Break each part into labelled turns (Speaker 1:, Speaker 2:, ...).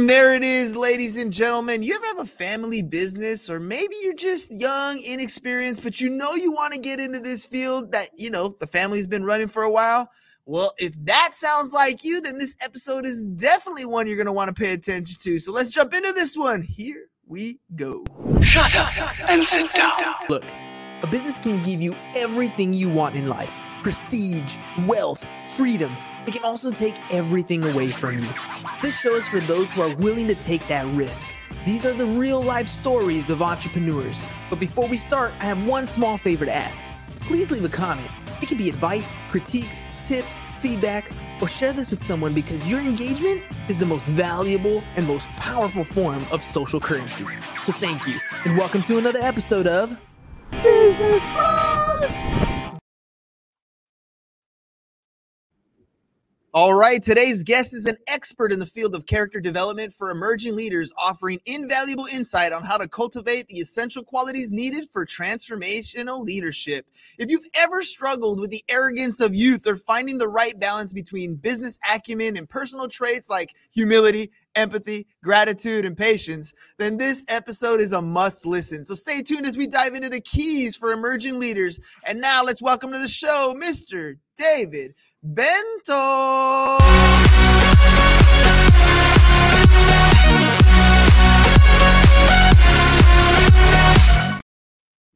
Speaker 1: Boom, there it is, ladies and gentlemen. You ever have a family business, or maybe you're just young, inexperienced, but you know you want to get into this field that, you know, the family's been running for a while? Well, if that sounds like you, then this episode is definitely one you're going to want to pay attention to. So let's jump into this one. Here we go.
Speaker 2: Shut up and sit down.
Speaker 1: Look, a business can give you everything you want in life prestige, wealth, freedom. It can also take everything away from you. This show is for those who are willing to take that risk. These are the real life stories of entrepreneurs. But before we start, I have one small favor to ask. Please leave a comment. It can be advice, critiques, tips, feedback, or share this with someone because your engagement is the most valuable and most powerful form of social currency. So thank you, and welcome to another episode of Business Bros. All right, today's guest is an expert in the field of character development for emerging leaders, offering invaluable insight on how to cultivate the essential qualities needed for transformational leadership. If you've ever struggled with the arrogance of youth or finding the right balance between business acumen and personal traits like humility, empathy, gratitude, and patience, then this episode is a must listen. So stay tuned as we dive into the keys for emerging leaders. And now let's welcome to the show, Mr. David. Bentall.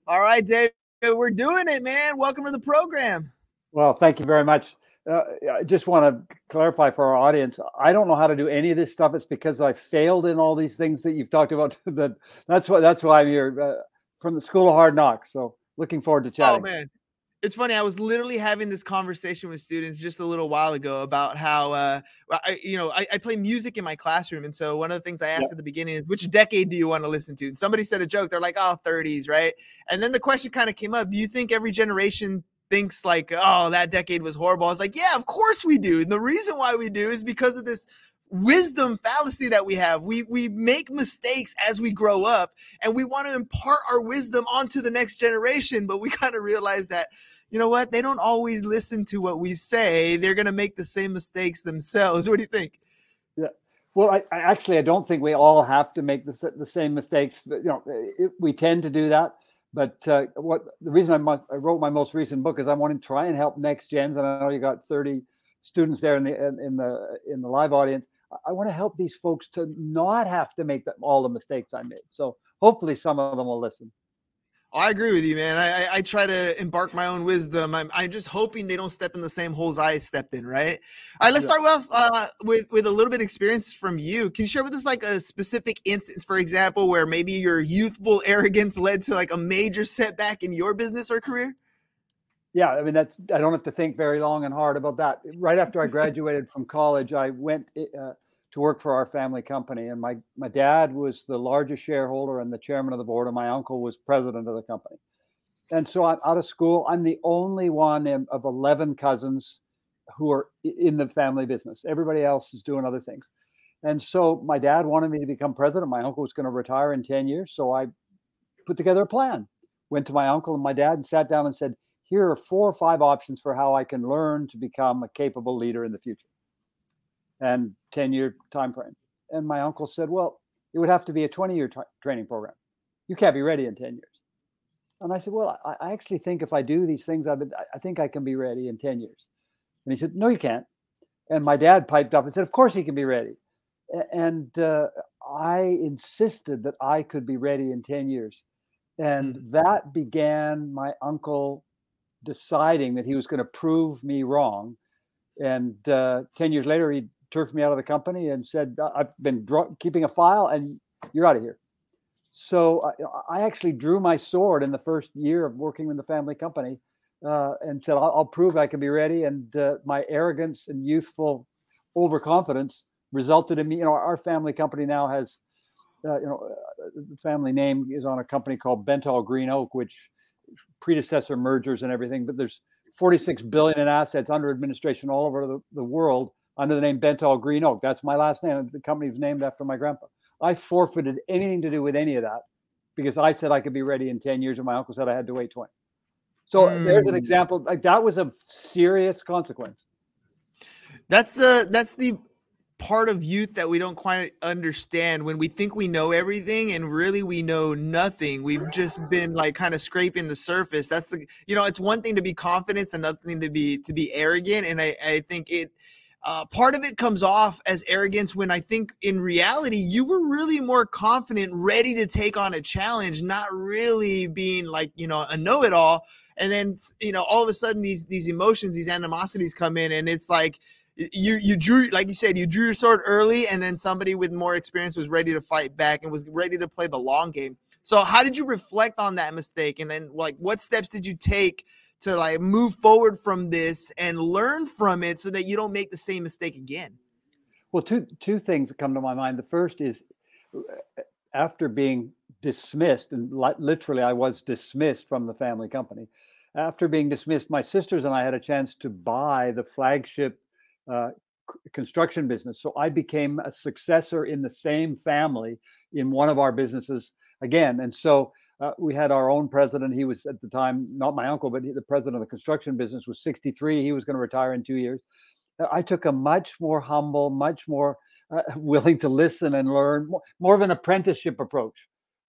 Speaker 1: All right, David, we're doing it, man. Welcome to the program.
Speaker 3: Well, thank you very much. Uh, I just want to clarify for our audience. I don't know how to do any of this stuff. It's because I failed in all these things that you've talked about. that that's why that's why I'm here uh, from the School of Hard Knocks. So looking forward to oh, chatting.
Speaker 1: Oh man, it's funny. I was literally having this conversation with students just a little while ago about how, uh, I, you know, I, I, play music in my classroom, and so one of the things I asked yeah. at the beginning is, "Which decade do you want to listen to?" And somebody said a joke. They're like, "Oh, 30s, right?" And then the question kind of came up: Do you think every generation thinks like, "Oh, that decade was horrible"? I was like, "Yeah, of course we do." And the reason why we do is because of this wisdom fallacy that we have. We we make mistakes as we grow up and we want to impart our wisdom onto the next generation, but we kind of realize that you know what? They don't always listen to what we say. They're going to make the same mistakes themselves. What do you think?
Speaker 3: Yeah. Well, I, I actually I don't think we all have to make the, the same mistakes. You know, it, we tend to do that. But uh, what the reason I, I, wrote my most recent book is I want to try and help next gens, and I know you got 30 students there in the in the in the live audience. I want to help these folks to not have to make all the mistakes I made. So hopefully, some of them will listen.
Speaker 1: I agree with you, man. I, I, I, try to embark my own wisdom. I'm, I'm just hoping they don't step in the same holes I stepped in, right? All right, let's start with, uh, with with a little bit of experience from you. Can you share with us like a specific instance, for example, where maybe your youthful arrogance led to like a major setback in your business or career?
Speaker 3: Yeah, I mean that's I don't have to think very long and hard about that. Right after I graduated from college, I went uh, to work for our family company. And my, my dad was the largest shareholder and the chairman of the board, and my uncle was president of the company. And so I'm out of school. I'm the only one in, of 11 cousins who are in the family business. Everybody else is doing other things. And so my dad wanted me to become president. My uncle was going to retire in 10 years. So I put together a plan, went to my uncle and my dad and sat down and said, Here are four or five options for how I can learn to become a capable leader in the future and 10 year time frame. And my uncle said, Well, it would have to be a 20 year t- training program. You can't be ready in 10 years. And I said, Well, I, I actually think if I do these things, I, I think I can be ready in 10 years. And he said, No, you can't. And my dad piped up and said, Of course he can be ready. And uh, I insisted that I could be ready in 10 years. And hmm. that began my uncle deciding that he was going to prove me wrong. And uh, 10 years later, he turfed me out of the company and said, I've been keeping a file and you're out of here. So I, I, actually drew my sword in the first year of working in the family company uh, and said, I'll, I'll, prove I can be ready. And uh, my arrogance and youthful overconfidence resulted in me, you know, our family company now has, uh, you know, uh, the family name is on a company called Bentall Green Oak, which predecessor mergers and everything, but there's 46 billion in assets under administration all over the, the world under the name Bentall Green Oak. That's my last name. The company was named after my grandpa. I forfeited anything to do with any of that because I said I could be ready in 10 years and my uncle said I had to wait 20. So mm. there's an hmm. example. Like that was a serious consequence.
Speaker 1: That's the that's the part of youth that we don't quite understand when we think we know everything and really we know nothing we've just been like kind of scraping the surface that's the you know it's one thing to be confident another thing to be to be arrogant and i i think it uh, part of it comes off as arrogance when I think in reality you were really more confident, ready to take on a challenge, not really being like you know a know-it-all. And then you know all of a sudden these these emotions, these animosities come in, and it's like you you drew like you said you drew your sword early and then somebody with more experience was ready to fight back and was ready to play the long game so how did you reflect on that mistake and then like what steps did you take to like move forward from this and learn from it so that you don't make the same mistake again
Speaker 3: well two two things come to my mind the first is uh, after being dismissed and literally i was dismissed from the family company after being dismissed my sisters and i had a chance to buy the flagship uh, construction business. So I became a successor in the same family in one of our businesses again. And so uh, we had our own president. He was at the time not my uncle, but the president of the construction business was 63. He was going to retire in two years. Uh, I took a much more humble, much more uh, willing to listen and learn, more, more of an apprenticeship approach,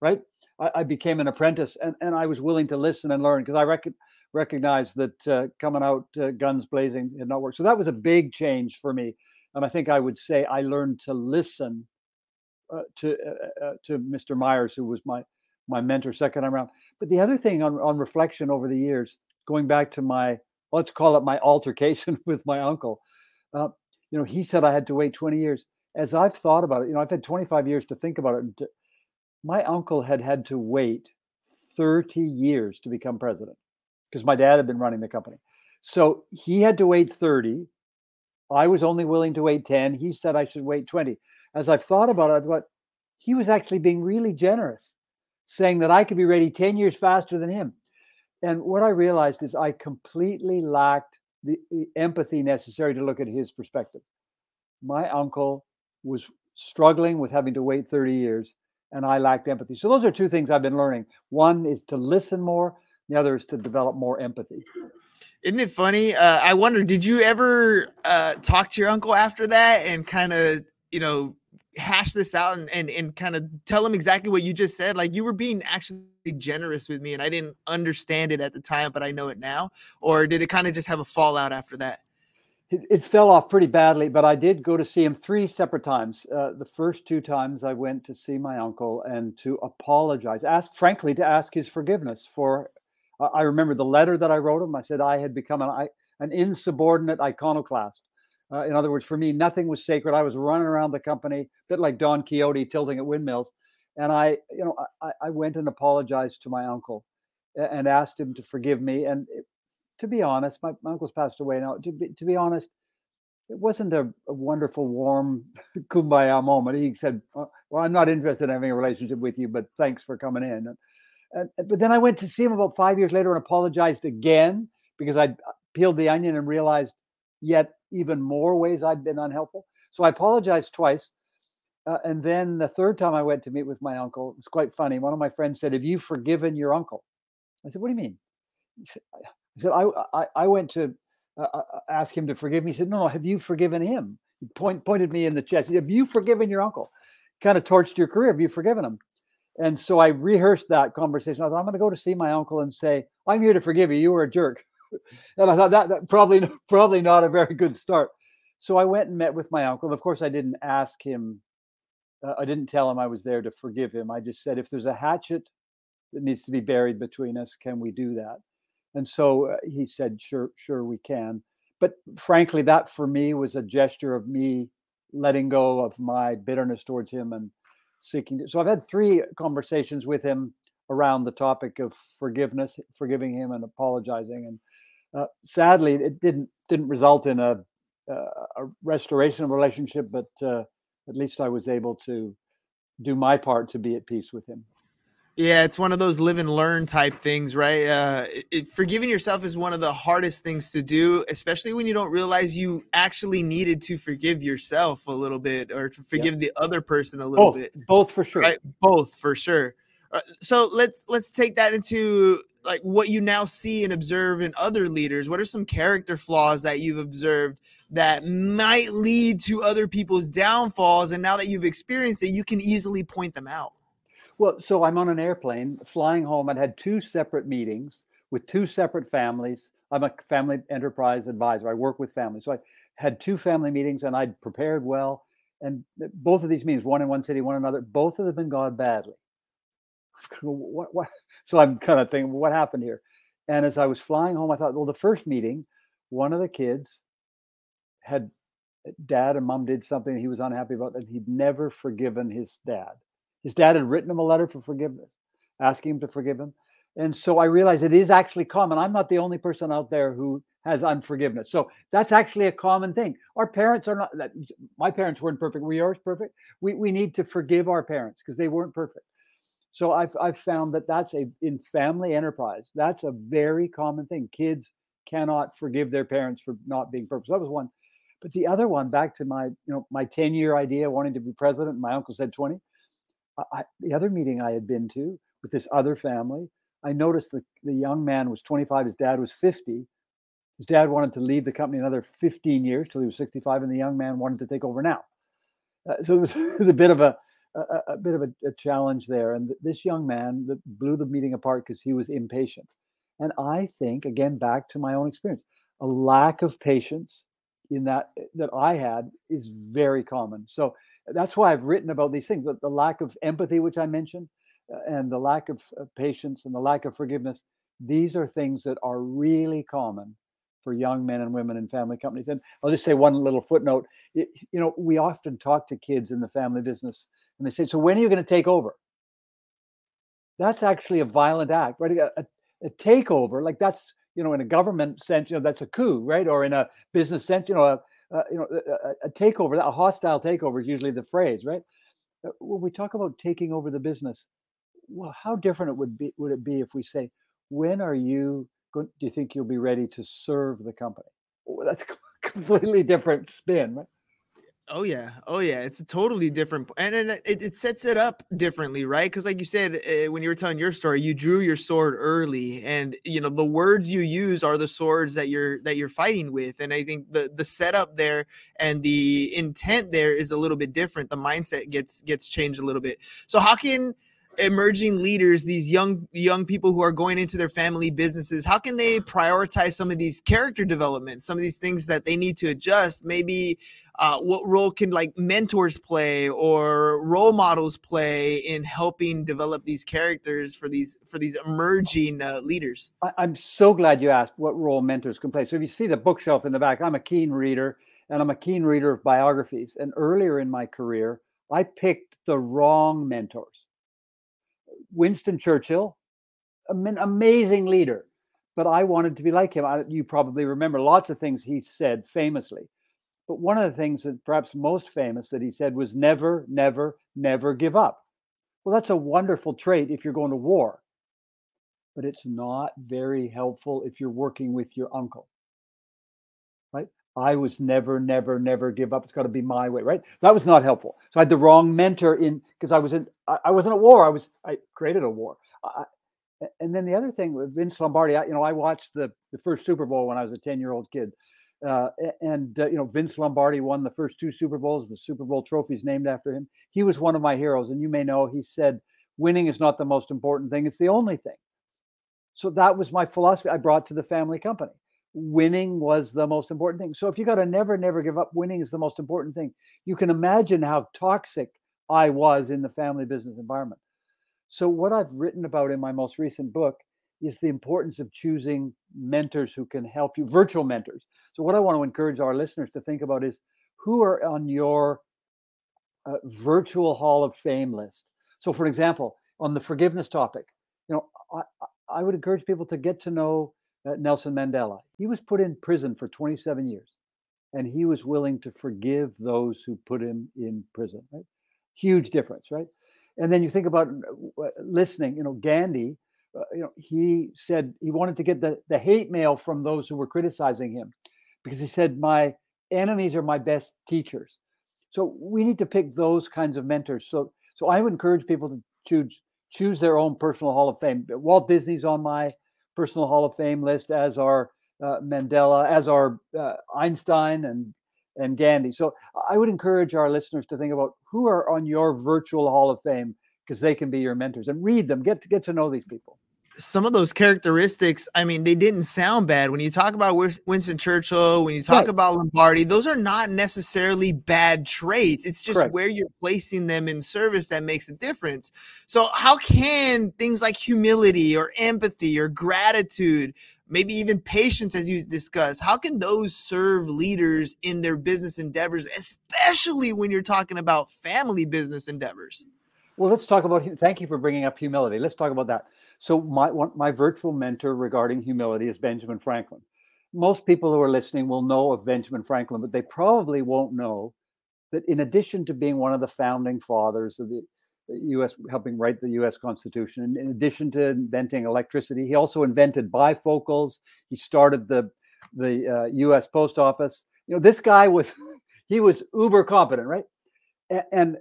Speaker 3: right? I, I, became an apprentice and, and I was willing to listen and learn because I reckon recognized that uh, coming out uh, guns blazing had not worked. So that was a big change for me, and I think I would say I learned to listen uh, to to Mr. Myers, who was my my mentor second time around. But the other thing on on reflection over the years, going back to my let's call it my altercation with my uncle, uh, you know, he said I had to wait 20 years. As I've thought about it, you know, I've had 25 years to think about it. My uncle had had to wait 30 years to become president because my dad had been running the company. So he had to wait 30. I was only willing to wait 10. He said I should wait 20. As I've thought about it, what he was actually being really generous, saying that I could be ready 10 years faster than him. And what I realized is I completely lacked the, empathy necessary to look at his perspective. My uncle was struggling with having to wait 30 years, and I lacked empathy. So, those are two things I've been learning. One is to listen more, the other is to develop more empathy.
Speaker 1: Isn't it funny? Uh, I wonder, did you ever uh, talk to your uncle after that and kind of, you know, hash this out and, and, and kind of tell him exactly what you just said? Like you were being actually generous with me and I didn't understand it at the time, but I know it now. Or did it kind of just have a fallout after that?
Speaker 3: It, it, fell off pretty badly, but I did go to see him three separate times. Uh, the first two times I went to see my uncle and to apologize, ask frankly to ask his forgiveness for I remember the letter that I wrote him. I said I had become an, an insubordinate iconoclast. Uh, in other words, for me, nothing was sacred. I was running around the company, a bit like Don Quixote tilting at windmills. And I, you know, I, I went and apologized to my uncle and asked him to forgive me. And it, to be honest, my, my, uncle's passed away now. To be, to be honest, it wasn't a, a wonderful, warm kumbaya moment. He said, "Well, I'm not interested in having a relationship with you, but thanks for coming in." And but then I went to see him about five years later and apologized again because I'd uh, peeled the onion and realized yet even more ways I'd been unhelpful. So I apologized twice. Uh, and then the third time I went to meet with my uncle, it was quite funny. One of my friends said, Have you forgiven your uncle? I said, What do you mean? He said, I, said, I, I, I went to uh, uh, uh, ask him to forgive me. He said, No, no, have you forgiven him? He point, pointed me in the chest. Have you forgiven your uncle? Kind of torched your career. Have you forgiven him? And so I rehearsed that conversation. I thought, I'm going to go to see my uncle and say, I'm here to forgive you. You were a jerk. and I thought that, that probably, probably not a very good start. So I went and met with my uncle. Of course, I didn't ask him, uh, I didn't tell him I was there to forgive him. I just said, if there's a hatchet that needs to be buried between us, can we do that? And so uh, he said, sure, sure, we can. But frankly, that for me was a gesture of me letting go of my bitterness towards him and seeking. To, so I've had three conversations with him around the topic of forgiveness, forgiving him, and apologizing. And uh, sadly, it didn't didn't result in a, a restoration of relationship, but uh, at least I was able to do my part to be at peace with him.
Speaker 1: Yeah, it's one of those live and learn type things, right? Uh, it, forgiving yourself is one of the hardest things to do, especially when you don't realize you actually needed to forgive yourself a little bit or to forgive yeah. the other person a little
Speaker 3: both,
Speaker 1: bit.
Speaker 3: Both for sure.
Speaker 1: Right, both for sure. Uh, so let's let's take that into like what you now see and observe in other leaders. What are some character flaws that you've observed that might lead to other people's downfalls? And now that you've experienced it you can easily point them out.
Speaker 3: Well so i'm on an airplane flying home. I'd had two separate meetings with two separate families. I'm a family enterprise advisor. I work with families. So i had two family meetings and i'd prepared well. And both of these meetings one in one city one another both of them gone badly what, what so i'm kind of thinking what happened here and as i was flying home i thought well the first meeting one of the kids had uh, dad and mom did something he was unhappy about and he'd never forgiven his dad. His dad had written him a letter for forgiveness, asking him to forgive him. And so I realized it is actually common. I'm not the only person out there who has unforgiveness. So that's actually a common thing. Our parents are not that my parents weren't perfect. Were yours perfect? We we need to forgive our parents because they weren't perfect. So I've I've found that that's a in family enterprise, that's a very common thing. Kids cannot forgive their parents for not being perfect. So that was one. But the other one, back to my, you know, my 10 year idea wanting to be president, my uncle said 20. I, the other meeting I had been to with this other family, I noticed that the young man was 25, his dad was 50. His dad wanted to leave the company another 15 years till he was 65, and the young man wanted to take over now. Uh, so it was, it was, a bit of a, a, a bit of a, a, challenge there. And this young man that blew the meeting apart because he was impatient. And I think, again, back to my own experience, a lack of patience in that that I had is very common. So that's why I've written about these things: the, the lack of empathy, which I mentioned, uh, and the lack of uh, patience and the lack of forgiveness. These are things that are really common for young men and women in family companies. And I'll just say one little footnote: it, you know, we often talk to kids in the family business, and they say, "So when are you going to take over?" That's actually a violent act, right? A, a, a takeover, like that's you know, in a government sense, you know, that's a coup, right? Or in a business sense, you know, a, a you know, a, a, takeover, a hostile takeover is usually the phrase, right? Uh, when we talk about taking over the business, well, how different it would be would it be if we say, when are you? Do you think you'll be ready to serve the company? Well, that's a completely different spin, right?
Speaker 1: Oh yeah, oh yeah, it's a totally different, and then it, it sets it up differently, right? Because like you said, uh, when you were telling your story, you drew your sword early, and you know the words you use are the swords that you're that you're fighting with, and I think the the setup there and the intent there is a little bit different. The mindset gets gets changed a little bit. So how can emerging leaders these young young people who are going into their family businesses how can they prioritize some of these character development some of these things that they need to adjust? Maybe uh, what role can like mentors play or role models play in helping develop these characters for these for these emerging uh, leaders?
Speaker 3: I, i'm so glad you asked what role mentors can play. So if you see the bookshelf in the back i'm a keen reader and i'm a keen reader of biographies. And earlier in my career i picked the wrong mentors winston churchill an amazing leader but i wanted to be like him I, you probably remember lots of things he said famously but one of the things that perhaps most famous that he said was never, never, never give up. Well, that's a wonderful trait if you're going to war, but it's not very helpful if you're working with your uncle. Right? I was never, never, never give up. It's got to be my way, right? That was not helpful. So I had the wrong mentor in because I was in. I, I, wasn't at war. I was. I created a war. I, and then the other thing with Vince Lombardi, I, you know, I watched the the first Super Bowl when I was a ten year old kid. Uh, and uh, you know Vince Lombardi won the first two Super Bowls. The Super Bowl trophy is named after him. He was one of my heroes, and you may know he said, "Winning is not the most important thing; it's the only thing." So that was my philosophy. I brought to the family company. Winning was the most important thing. So if you got to never, never give up, winning is the most important thing. You can imagine how toxic I was in the family business environment. So what I've written about in my most recent book is the importance of choosing mentors who can help you, virtual mentors. So, what I want to encourage our listeners to think about is who are on your uh, virtual Hall of Fame list. So, for example, on the forgiveness topic, you know, I, I would encourage people to get to know Nelson Mandela. He was put in prison for 27 years, and he was willing to forgive those who put him in prison. Right? Huge difference, right? And then you think about uh, listening. You know, Gandhi uh, you know, he said he wanted to get the, the hate mail from those who were criticizing him because he said, My enemies are my best teachers. So we need to pick those kinds of mentors. So so I would encourage people to choose choose their own personal Hall of Fame. Walt Disney's on my personal Hall of Fame list, as are uh, Mandela, as are uh, Einstein and and Gandhi. So I would encourage our listeners to think about who are on your virtual Hall of Fame because they can be your mentors and read them. Get to get to know these people
Speaker 1: some of those characteristics, I mean, they didn't sound bad. When you talk about Winston Churchill, when you talk right. about Lombardi, those are not necessarily bad traits. It's just Correct. where you're placing them in service that makes a difference. So, how can things like humility or empathy or gratitude, maybe even patience, as you discussed, how can those serve leaders in their business endeavors, especially when you're talking about family business endeavors?
Speaker 3: Well, let's talk about. Thank you for bringing up humility. Let's talk about that. So my my virtual mentor regarding humility is Benjamin Franklin. Most people who are listening will know of Benjamin Franklin, but they probably won't know that in addition to being one of the founding fathers of the U.S. helping write the U.S. Constitution, in addition to inventing electricity, he also invented bifocals. He started the the uh, U.S. Post Office. You know, this guy was he was uber competent, right? And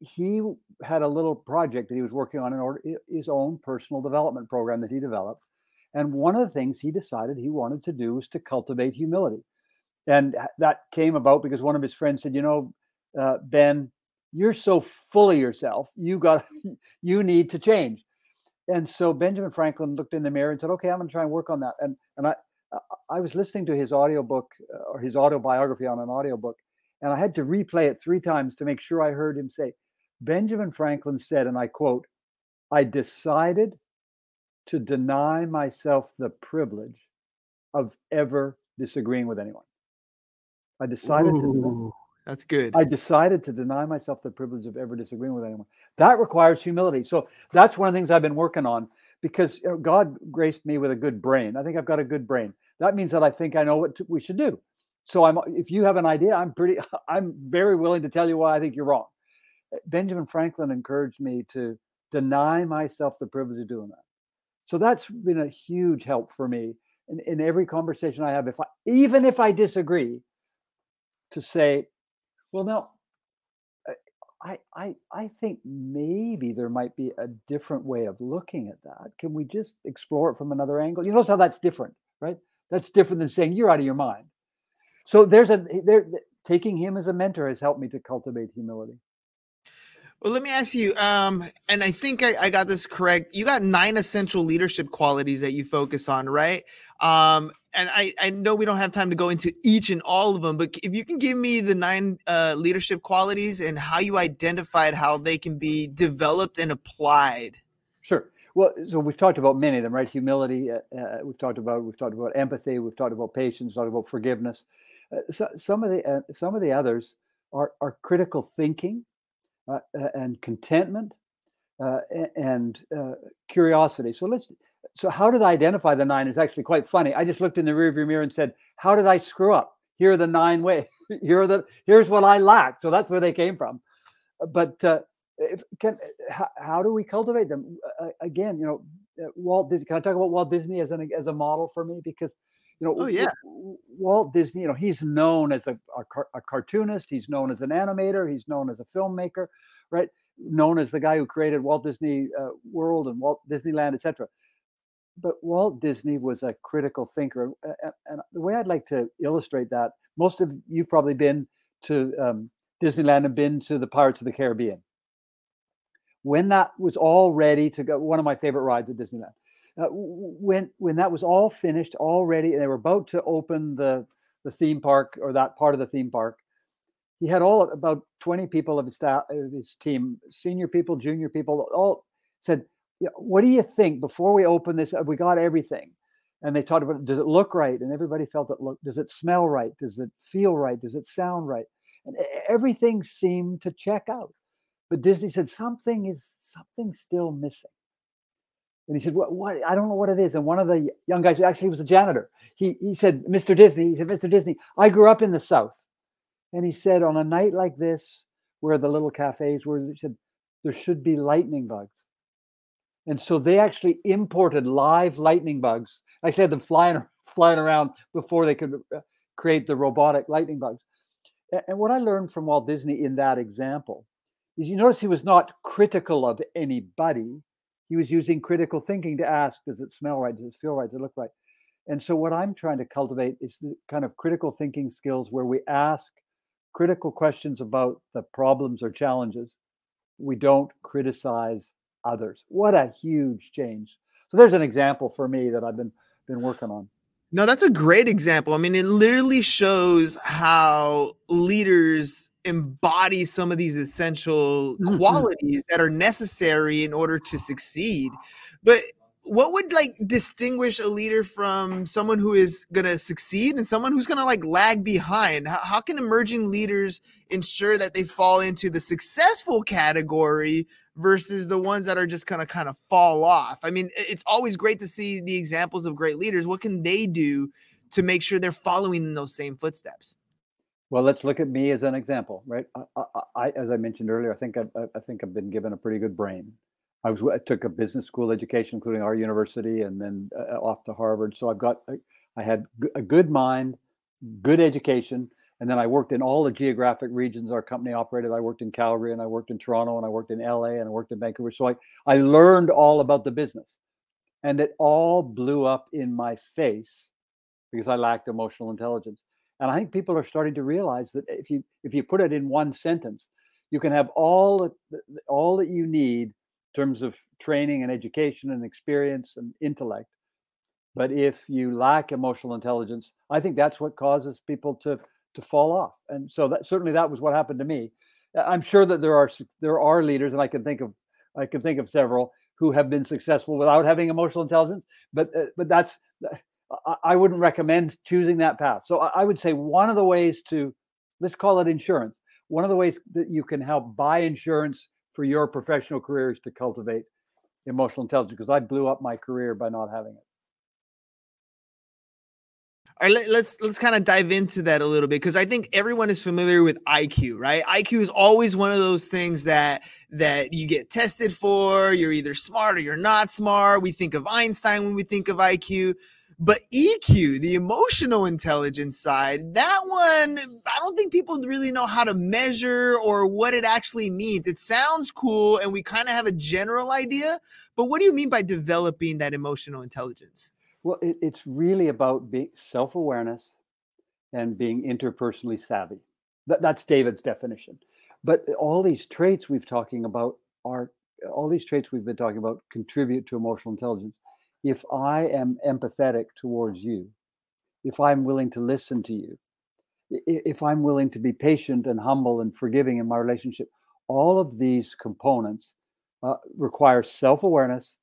Speaker 3: he had a little project that he was working on in order his own personal development program that he developed. And one of the things he decided he wanted to do was to cultivate humility. And that came about because one of his friends said, you know, uh, Ben, you're so full of yourself. You got, you need to change. And so Benjamin Franklin looked in the mirror and said, okay, I'm going to try and work on that. And, and I, I was listening to his audiobook uh, or his autobiography on an audiobook, and I had to replay it three times to make sure I heard him say, Benjamin Franklin said, and I quote, I decided to deny myself the privilege of ever disagreeing with anyone. I decided
Speaker 1: Ooh, to. That's good.
Speaker 3: I decided to deny myself the privilege of ever disagreeing with anyone. That requires humility. So that's one of the things I've been working on because God graced me with a good brain. I think I've got a good brain. That means that I think I know what we should do. So I'm if you have an idea, I'm pretty I'm very willing to tell you why I think you're wrong. Benjamin Franklin encouraged me to deny myself the privilege of doing that. So that's been a huge help for me in, in every conversation I have. If I, even if I disagree, to say, well, no, I, I, I think maybe there might be a different way of looking at that. Can we just explore it from another angle? You notice how that's different, right? That's different than saying you're out of your mind. So there's a there taking him as a mentor has helped me to cultivate humility.
Speaker 1: Well, let me ask you, um, and I think I, I, got this correct. You got nine essential leadership qualities that you focus on, right? Um, and I, I know we don't have time to go into each and all of them, but if you can give me the nine uh, leadership qualities and how you identified how they can be developed and applied.
Speaker 3: Sure. Well, so we've talked about many of them, right? Humility. Uh, uh, we've talked about we've talked about empathy. We've talked about patience. We've talked about forgiveness. Uh, so, some of the uh, some of the others are are critical thinking uh, and contentment uh, and uh, curiosity. So let's. So how did I identify the nine? Is actually quite funny. I just looked in the rearview mirror and said, "How did I screw up? Here are the nine ways. Here are the. Here's what I lacked." So that's where they came from. But uh, can how, how, do we cultivate them? Uh, again, you know, Walt. Can I talk about Walt Disney as an as a model for me? Because you know,
Speaker 1: oh, yeah.
Speaker 3: Walt Disney, you know, he's known as a, a, a, cartoonist, he's known as an animator, he's known as a filmmaker, right? Known as the guy who created Walt Disney uh, World and Walt Disneyland, etc. But Walt Disney was a critical thinker, and the way I'd like to illustrate that, most of you've probably been to um, Disneyland and been to the Pirates of the Caribbean. When that was all ready to go, one of my favorite rides at Disneyland uh, when when that was all finished already and they were about to open the the theme park or that part of the theme park. He had all about 20 people of his staff his team senior people junior people all said what do you think before we open this we got everything? And they talked about does it look right? And everybody felt it look does it smell right? Does it feel right? Does it sound right? And everything seemed to check out. But disney said something is something still missing and he said, what, what? I don't know what it is. And one of the young guys, actually was a janitor, he, he said, Mr. Disney, he said, Mr. Disney, I grew up in the South. And he said, on a night like this, where the little cafes were, he said, there should be lightning bugs. And so they actually imported live lightning bugs. I had them flying, flying around before they could uh, create the robotic lightning bugs. And what I learned from Walt Disney in that example is you notice he was not critical of anybody he was using critical thinking to ask, does it smell right? Does it feel right? Does it look right? And so, what I'm trying to cultivate is the kind of critical thinking skills where we ask critical questions about the problems or challenges. We don't criticize others. What a huge change. So, there's an example for me that I've been, been working on.
Speaker 1: No, that's a great example. I mean, it literally shows how leaders embody some of these essential
Speaker 3: Mhm.
Speaker 1: qualities that are necessary in order to succeed. But what would like distinguish a leader from someone who is going to succeed and someone who's going to like lag behind? How, how can emerging leaders ensure that they fall into the successful category versus the ones that are just going to kind of fall off? I mean, it's always great to see the examples of great leaders. What can they do to make sure they're following in those same footsteps?
Speaker 3: Well, let's look at me as an example, right? I, I, I as I mentioned earlier, I think I, I- think I've been given a pretty good brain. I was I took a business school education, including our university, and then uh, off to Harvard. So I've got I had a good mind, good education, and then I worked in all the geographic regions our company operated. I worked in Calgary, and I worked in Toronto, and I worked in LA, and I worked in Vancouver. So I I learned all about the business, and it all blew up in my face because I lacked emotional intelligence. And I think people are starting to realize that if you if you put it in one sentence, you can have all that all that you need in terms of training and education and experience and intellect. But if you lack emotional intelligence, I think that's what causes people to to fall off. And so that certainly that was what happened to me. I'm sure that there are there are leaders, and I can think of I can think of several who have been successful without having emotional intelligence. But uh, but that's I, wouldn't recommend choosing that path. So I, would say one of the ways to let's call it insurance. One of the ways that you can help buy insurance for your professional career is to cultivate emotional intelligence because I blew up my career by not having it.
Speaker 1: All right, let, let's let's kind of dive into that a little bit because I think everyone is familiar with IQ, right? IQ is always one of those things that that you get tested for. You're either smart or you're not smart. We think of Einstein when we think of IQ, but EQ, the emotional intelligence side, that one I don't think people really know how to measure or what it actually means. It sounds cool, and we kind of have a general idea, but what do you mean by developing that emotional intelligence?
Speaker 3: Well, it, it's really about being self-awareness and being interpersonally savvy. That, that's David's definition. But all these traits we've talking about are all these traits we've been talking about contribute to emotional intelligence. If I am empathetic towards you, if I'm willing to listen to you, if I'm willing to be patient and humble and forgiving in my relationship, all of these components uh, require self-awareness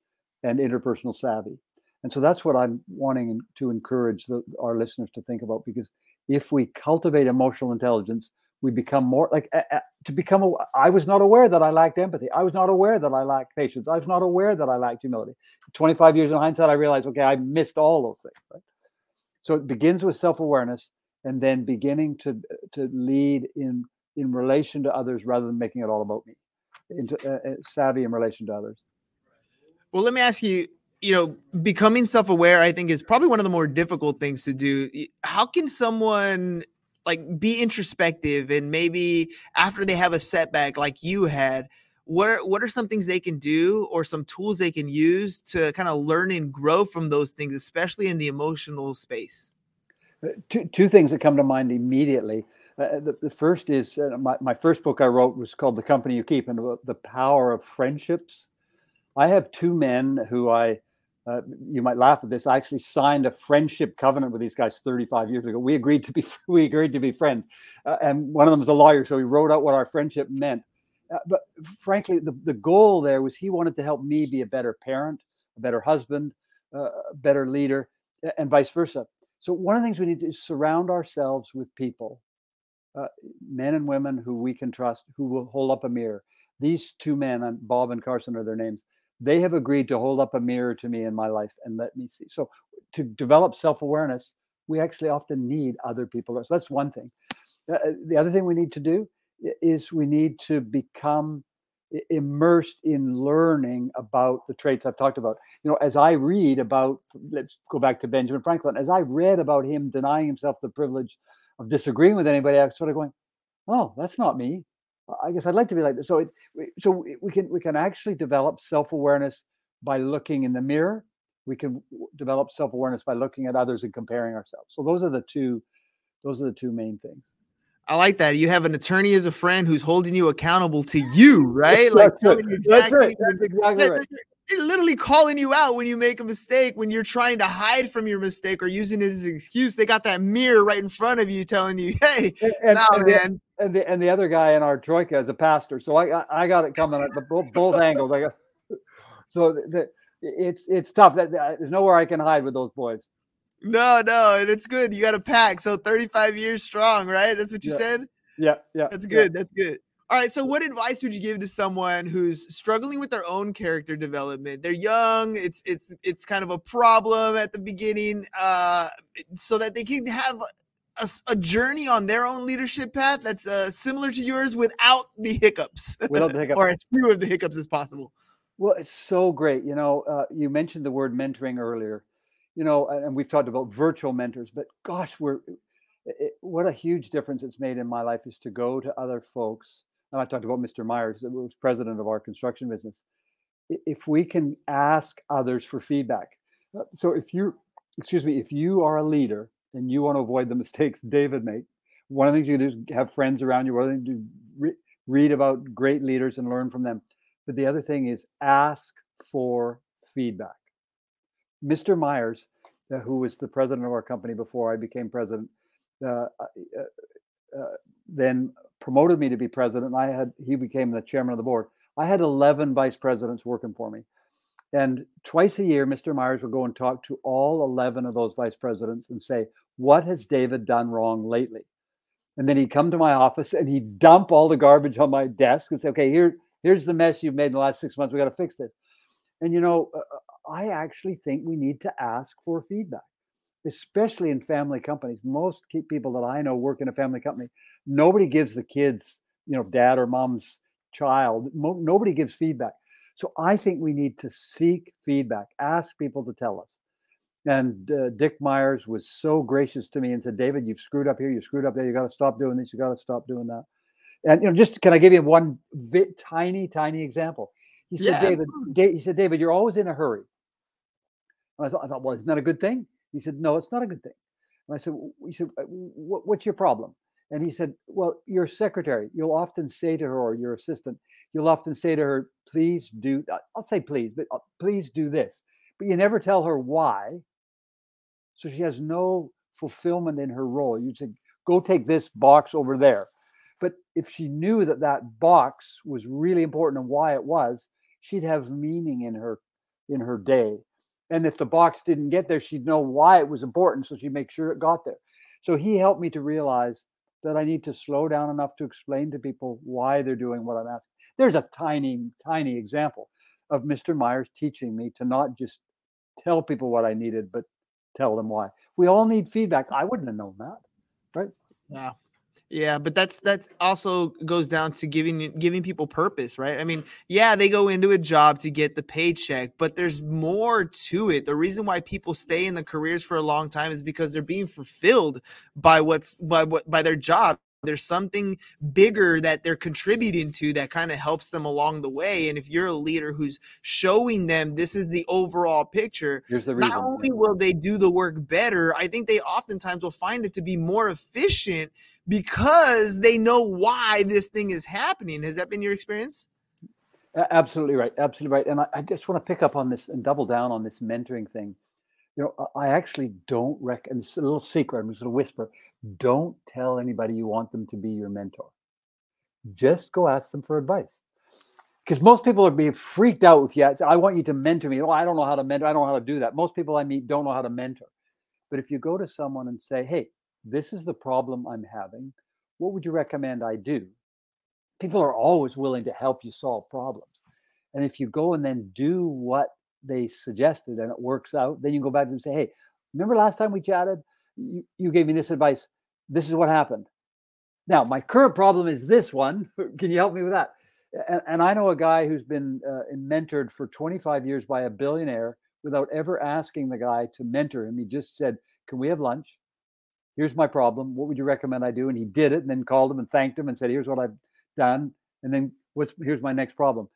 Speaker 3: and interpersonal savvy. And so that's what I'm wanting to encourage the, our listeners to think about because if we cultivate emotional intelligence, we become more like uh, uh, to become. A, I was not aware that I lacked empathy. I was not aware that I lacked patience. I was not aware that I lacked humility. 25 years in hindsight, I realized, okay, I missed all those things. Right. So it begins with self-awareness and then beginning to to lead in in relation to others rather than making it all about me. Into uh, uh, savvy in relation to others.
Speaker 1: Well, let me ask you, you know, becoming self-aware, I think is probably one of the more difficult things to do. How can someone like be introspective and maybe after they have a setback like you had, what are, what are some things they can do or some tools they can use to kind of learn and grow from those things, especially in the emotional space?
Speaker 3: Uh, two, two things that come to mind immediately. Uh, the, the first is uh, my, my first book I wrote was called The Company You Keep and the power of friendships. I have two men who I, uh, you might laugh at this. I actually signed a friendship covenant with these guys 35 years ago. We agreed to be we agreed to be friends, uh, and one of them is a lawyer, so he wrote out what our friendship meant. Uh, but frankly, the, the goal there was he wanted to help me be a better parent, a better husband, uh, a better leader, and vice versa. So one of the things we need to is surround ourselves with people, uh, men and women who we can trust, who will hold up a mirror. These two men, Bob and Carson are their names. They have agreed to hold up a mirror to me in my life and let me see. So to develop self-awareness, we actually often need other people. So that's one thing. Uh, uh, the other thing we need to do is we need to become immersed in learning about the traits I've talked about. You know, as I read about, let's go back to Benjamin Franklin, as I read about him denying himself the privilege of disagreeing with anybody, I was sort of going, oh, that's not me. I guess I'd like to be like this. So, it, so we can we can actually develop self awareness by looking in the mirror. We can develop self-awareness by looking at others and comparing ourselves so those are the two those are the two main things
Speaker 1: I like that. You have an attorney as a friend who's holding you accountable to you, right? Like
Speaker 3: that's, right. Exactly that's exactly right.
Speaker 1: They're literally calling you out when you make a mistake, when you're trying to hide from your mistake or using it as an excuse. They got that mirror right in front of you telling you, hey, and, and, nah,
Speaker 3: and
Speaker 1: man.
Speaker 3: And, the, and the other guy in our troika is a pastor. So I, I got it coming at the both, both angles. I got, so the, it's it's tough. That, there's nowhere I can hide with those boys.
Speaker 1: No, no, and it's good. You got a pack. So 35 years strong, right? That's what you
Speaker 3: yeah.
Speaker 1: said?
Speaker 3: Yeah, yeah.
Speaker 1: That's good. Yeah. That's good. All right. So, what advice would you give to someone who's struggling with their own character development? They're young. It's it's it's kind of a problem at the beginning, uh, so that they can have a, a journey on their own leadership path that's uh, similar to yours without the hiccups,
Speaker 3: without the hiccups,
Speaker 1: or as few of the hiccups as possible.
Speaker 3: Well, it's so great. You know, uh, you mentioned the word mentoring earlier. You know, and we've talked about virtual mentors, but gosh, we're it, what a huge difference it's made in my life is to go to other folks and I talked about Mr. Myers, who was president of our construction business. If we can ask others for feedback. Uh, so if you, excuse me, if you are a leader and you want to avoid the mistakes David made, one of the things you can do is have friends around you. One of the things you re- read about great leaders and learn from them. But the other thing is ask for feedback. Mr. Myers, uh, who was the president of our company before I became president, uh, uh, uh then promoted me to be president. I had he became the chairman of the board. I had 11 vice presidents working for me. And twice a year, Mr. Myers would go and talk to all 11 of those vice presidents and say, What has David done wrong lately? And then he'd come to my office and he'd dump all the garbage on my desk and say, Okay, here, here's the mess you've made in the last six months. We got to fix this. And, you know, uh, uh, I actually think we need to ask for feedback especially in family companies. Most people that I know work in a family company. Nobody gives the kids, you know, dad or mom's child, mo- nobody gives feedback. So I think we need to seek feedback, ask people to tell us. And uh, Dick Myers was so gracious to me and said, David, you've screwed up here, you screwed up there, you got to stop doing this, you got to stop doing that. And you know, just can I give you one vi- tiny, tiny example? He said, yeah. David, da- he said, David, you're always in a hurry. And I thought, I thought, well, isn't that a good thing? He said, No, it's not a good thing. And I said, he said, What's your problem? And he said, Well, your secretary, you'll often say to her, or your assistant, you'll often say to her, Please do, I'll say please, but uh, please do this. But you never tell her why. So she has no fulfillment in her role. You say, Go take this box over there. But if she knew that that box was really important and why it was, she'd have meaning in her in her day and if the box didn't get there, she'd know why it was important. So she'd make sure it got there. So he helped me to realize that I need to slow down enough to explain to people why they're doing what I'm asking. There's a tiny, tiny example of Mr. Myers teaching me to not just tell people what I needed, but tell them why. We all need feedback. I wouldn't have known that. Right.
Speaker 1: Yeah. Yeah, but that's that's also goes down to giving giving people purpose, right? I mean, yeah, they go into a job to get the paycheck, but there's more to it. The reason why people stay in the careers for a long time is because they're being fulfilled by what's by what by their job. There's something bigger that they're contributing to that kind of helps them along the way. And if you're a leader who's showing them this is the overall picture,
Speaker 3: the
Speaker 1: not only will they do the work better, I think they oftentimes will find it to be more efficient because they know why this thing is happening. Has that been your experience?
Speaker 3: Absolutely right. Absolutely right. And I, I just want to pick up on this and double down on this mentoring thing. You know, I actually don't reckon it's a little secret. I'm just going to whisper. Don't tell anybody you want them to be your mentor. Just go ask them for advice. Because most people are being freaked out with, yeah, I want you to mentor me. Oh, I don't know how to mentor. I don't know how to do that. Most people I meet don't know how to mentor. But if you go to someone and say, hey, this is the problem I'm having. What would you recommend I do? People are always willing to help you solve problems. And if you go and then do what they suggested and it works out, then you go back and say, hey, remember last time we chatted? You, you gave me this advice. This is what happened. Now, my current problem is this one. Can you help me with that? And, and I know a guy who's been uh, mentored for 25 years by a billionaire without ever asking the guy to mentor him. He just said, Can we have lunch? here's my problem. What would you recommend I do? And he did it and then called him and thanked him and said, here's what I've done. And then what's here's my next problem.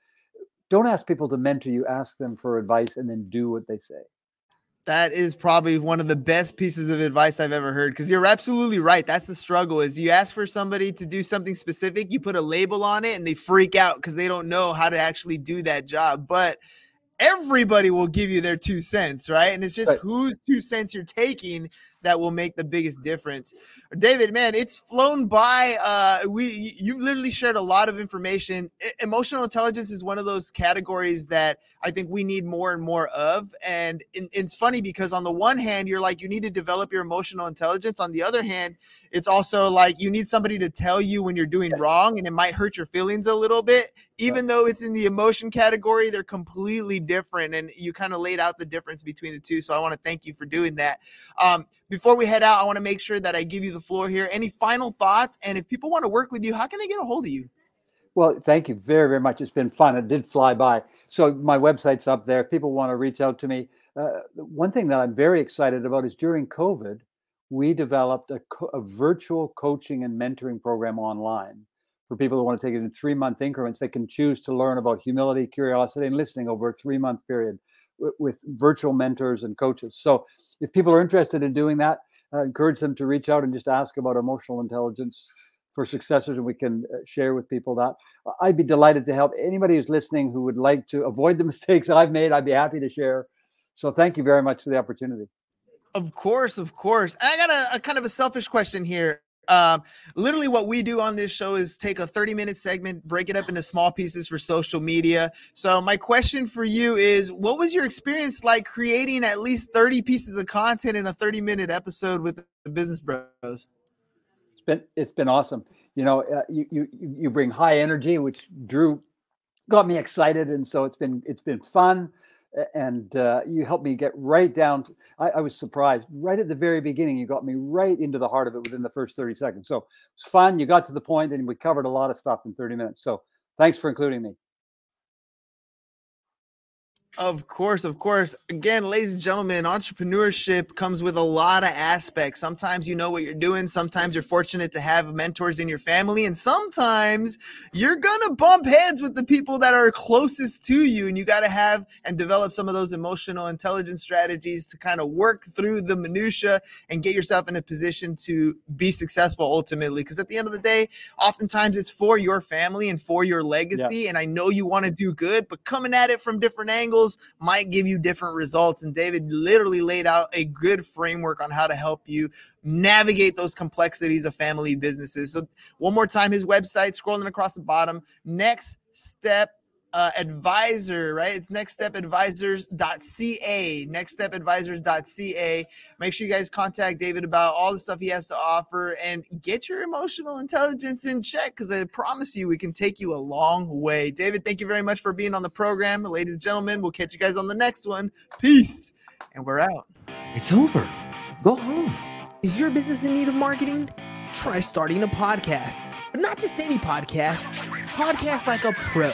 Speaker 3: Don't ask people to mentor you, ask them for advice and then do what they say.
Speaker 1: That is probably one of the best pieces of advice I've ever heard because you're absolutely right. That's the struggle is you ask for somebody to do something specific, you put a label on it and they freak out because they don't know how to actually do that job. But everybody will give you their two cents, right? And it's just right. whose two cents you're taking that will make the biggest difference. David, man, it's flown by. Uh, we you've literally shared a lot of information. Emotional intelligence is one of those categories that I think we need more and more of. And it's funny because on the one hand, you're like you need to develop your emotional intelligence. On the other hand, it's also like you need somebody to tell you when you're doing wrong, and it might hurt your feelings a little bit. Even though it's in the emotion category, they're completely different, and you kind of laid out the difference between the two. So I want to thank you for doing that. Um, before we head out, I want to make sure that I give you the floor here. Any final thoughts? And if people want to work with you, how can they get a hold of you?
Speaker 3: Well, thank you very, very much. It's been fun. It did fly by. So my website's up there. If people want to reach out to me, uh, one thing that I'm very excited about is during COVID, we developed a, co- a virtual coaching and mentoring program online for people who want to take it in three month increments. They can choose to learn about humility, curiosity, and listening over a three month period with, virtual mentors and coaches. So if people are interested in doing that, uh, encourage them to reach out and just ask about emotional intelligence for successors, and we can uh, share with people that. I'd be delighted to help anybody who's listening who would like to avoid the mistakes I've made. I'd be happy to share. So thank you very much for the opportunity.
Speaker 1: Of course, of course. I got a, a kind of a selfish question here. Um, literally, what we do on this show is take a 30 minute segment, break it up into small pieces for social media. So, my question for you is what was your experience like creating at least 30 pieces of content in a 30 minute episode with the Business Bros? It's
Speaker 3: been, it's been awesome. You know, uh, you, you, you bring high energy, which Drew got me excited. And so it's been, it's been fun and uh, you helped me get right down. To, I, I, was surprised right at the very beginning. You got me right into the heart of it within the first 30 seconds. So it's fun. You got to the point and we covered a lot of stuff in 30 minutes. So thanks for including me.
Speaker 1: Of course, of course. Again, ladies and gentlemen, entrepreneurship comes with a lot of aspects. Sometimes you know what you're doing, sometimes you're fortunate to have mentors in your family, and sometimes you're going to bump heads with the people that are closest to you. And you got to have and develop some of those emotional intelligence strategies to kind of work through the minutia and get yourself in a position to be successful ultimately. Because at the end of the day, oftentimes it's for your family and for your legacy. Yeah. And I know you want to do good, but coming at it from different angles might give you different results. And David literally laid out a good framework on how to help you navigate those complexities of family businesses. So, one more time, his website, scrolling across the bottom, next step uh, advisor, right? It's nextstepadvisors.ca, nextstepadvisors.ca. Make sure you guys contact David about all the stuff he has to offer and get your emotional intelligence in check because I promise you we can take you a long way. David, thank you very much for being on the program. Ladies and gentlemen, we'll catch you guys on the next one. Peace. And we're out.
Speaker 4: It's over. Go home.
Speaker 5: Is your business in need of marketing? Try starting a podcast, but not just any podcast, podcast like a pro